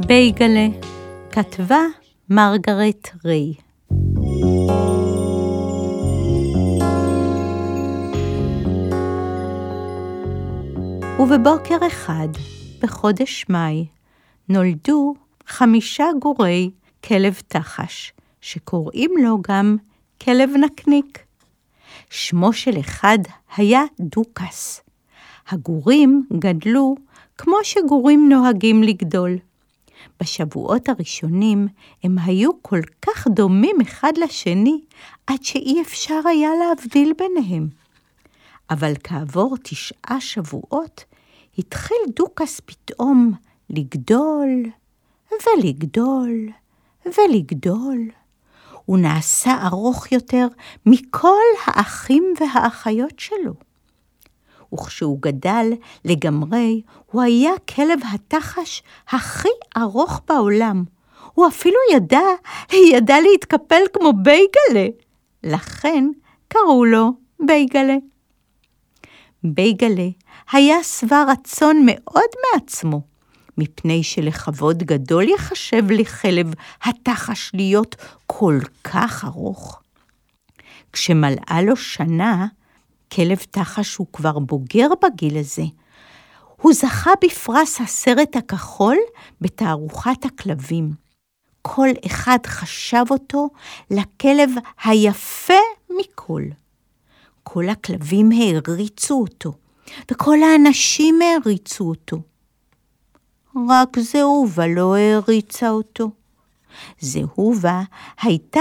בייגלה, כתבה מרגרט ריי. ובבוקר אחד, בחודש מאי, נולדו חמישה גורי כלב תחש, שקוראים לו גם כלב נקניק. שמו של אחד היה דוכס. הגורים גדלו כמו שגורים נוהגים לגדול. בשבועות הראשונים הם היו כל כך דומים אחד לשני, עד שאי אפשר היה להבדיל ביניהם. אבל כעבור תשעה שבועות, התחיל דוכס פתאום לגדול ולגדול ולגדול. הוא נעשה ארוך יותר מכל האחים והאחיות שלו. וכשהוא גדל לגמרי, הוא היה כלב התחש הכי ארוך בעולם. הוא אפילו ידע, ידע להתקפל כמו בייגלה. לכן קראו לו בייגלה. בייגלה היה שבע רצון מאוד מעצמו, מפני שלכבוד גדול יחשב לכלב התחש להיות כל כך ארוך. כשמלאה לו שנה, כלב תחש הוא כבר בוגר בגיל הזה. הוא זכה בפרס הסרט הכחול בתערוכת הכלבים. כל אחד חשב אותו לכלב היפה מכל. כל הכלבים העריצו אותו, וכל האנשים העריצו אותו. רק זהובה לא העריצה אותו. זהובה הייתה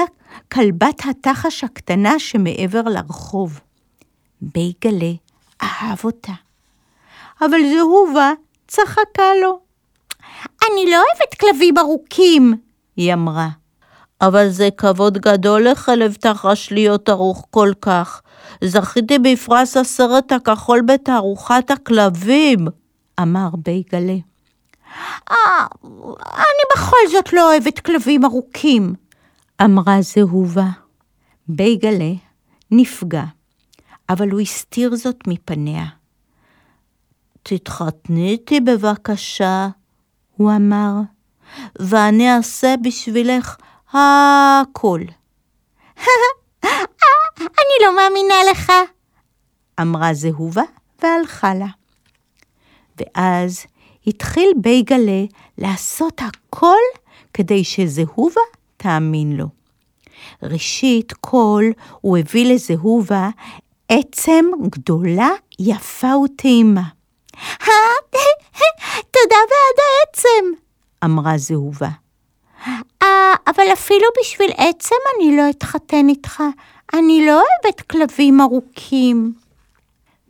כלבת התחש הקטנה שמעבר לרחוב. בייגלה אהב אותה. אבל זהובה צחקה לו. אני לא אוהבת כלבים ארוכים, היא אמרה. אבל זה כבוד גדול לכלב תחש להיות ארוך כל כך. זכיתי בפרס הסרט הכחול בתערוכת הכלבים, אמר בייגלה. אה, אני בכל זאת לא אוהבת כלבים ארוכים, אמרה זהובה. בייגלה נפגע. אבל הוא הסתיר זאת מפניה. תתחתני איתי בבקשה, הוא אמר, ואני אעשה בשבילך הכל. אני לא מאמינה לך, אמרה זהובה והלכה לה. ואז התחיל בייגלה לעשות הכל כדי שזהובה תאמין לו. ראשית כל הוא הביא לזהובה עצם גדולה, יפה וטעימה. תודה בעד העצם, אמרה זהובה. אה, אבל אפילו בשביל עצם אני לא אתחתן איתך. אני לא אוהבת כלבים ארוכים.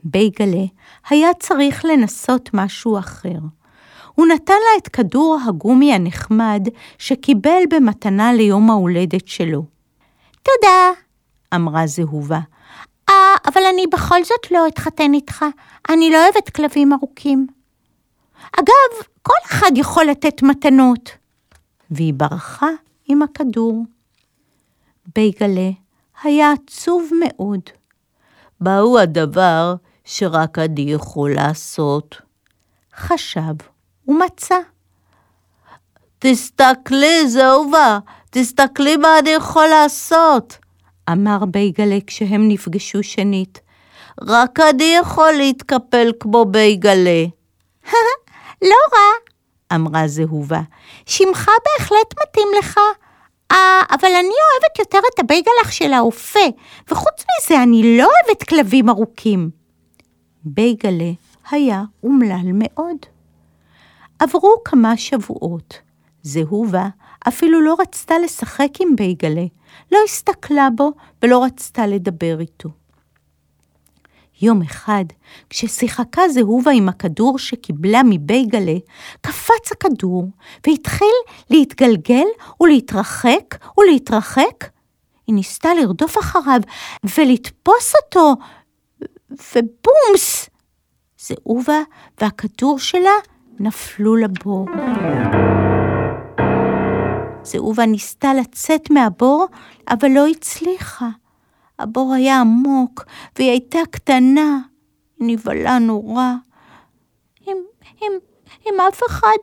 בייגלה היה צריך לנסות משהו אחר. הוא נתן לה את כדור הגומי הנחמד שקיבל במתנה ליום ההולדת שלו. תודה, אמרה זהובה. אבל אני בכל זאת לא אתחתן איתך. אני לא אוהבת כלבים ארוכים. אגב, כל אחד יכול לתת מתנות. והיא ברחה עם הכדור. בייגלה היה עצוב מאוד. מהו הדבר שרק אני יכול לעשות? חשב ומצא. תסתכלי, זהובה, תסתכלי מה אני יכול לעשות. אמר בייגלה כשהם נפגשו שנית. רק אני יכול להתקפל כמו בייגלה. לא רע, אמרה זהובה. שמך בהחלט מתאים לך. אה, אבל אני אוהבת יותר את הבייגלח של האופה, וחוץ מזה אני לא אוהבת כלבים ארוכים. בייגלה היה אומלל מאוד. עברו כמה שבועות. זהובה אפילו לא רצתה לשחק עם בייגלה, לא הסתכלה בו ולא רצתה לדבר איתו. יום אחד, כששיחקה זהובה עם הכדור שקיבלה מבייגלה, קפץ הכדור והתחיל להתגלגל ולהתרחק ולהתרחק. היא ניסתה לרדוף אחריו ולתפוס אותו, ובומס! זהובה והכדור שלה נפלו לבור. זהובה ניסתה לצאת מהבור, אבל לא הצליחה. הבור היה עמוק, והיא הייתה קטנה. נבהלה נורא. אם, אם, אם אף אחד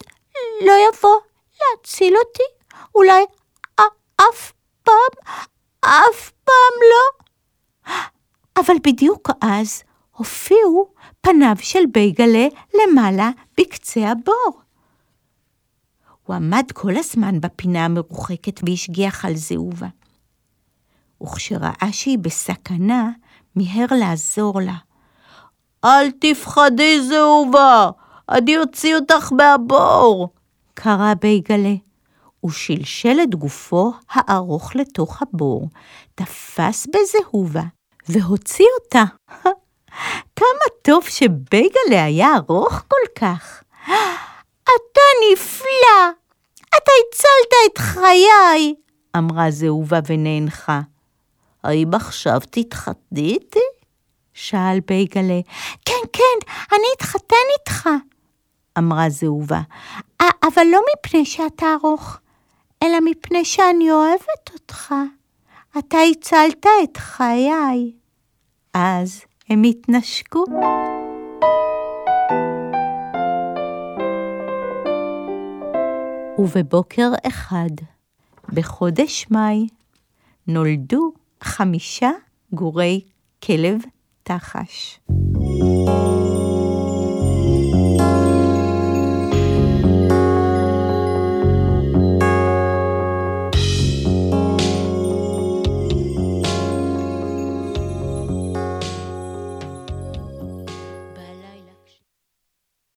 לא יבוא להציל אותי? אולי אף פעם, אף פעם לא? אבל בדיוק אז הופיעו פניו של בייגלה למעלה בקצה הבור. הוא עמד כל הזמן בפינה המרוחקת והשגיח על זהובה. וכשראה שהיא בסכנה, מיהר לעזור לה. אל תפחדי, זהובה, אני אוציא אותך מהבור, קרא בייגלה. הוא שלשל את גופו הארוך לתוך הבור, תפס בזהובה והוציא אותה. כמה טוב שבייגלה היה ארוך כל כך. אתה נפלא! אתה הצלת את חיי! אמרה זהובה ונאנחה. האם עכשיו תתחתני איתי? שאל בייגלה. כן, כן, אני אתחתן איתך, אמרה זהובה. אבל לא מפני שאתה ארוך, אלא מפני שאני אוהבת אותך. אתה הצלת את חיי. אז הם התנשקו. ובבוקר אחד, בחודש מאי, נולדו חמישה גורי כלב תחש.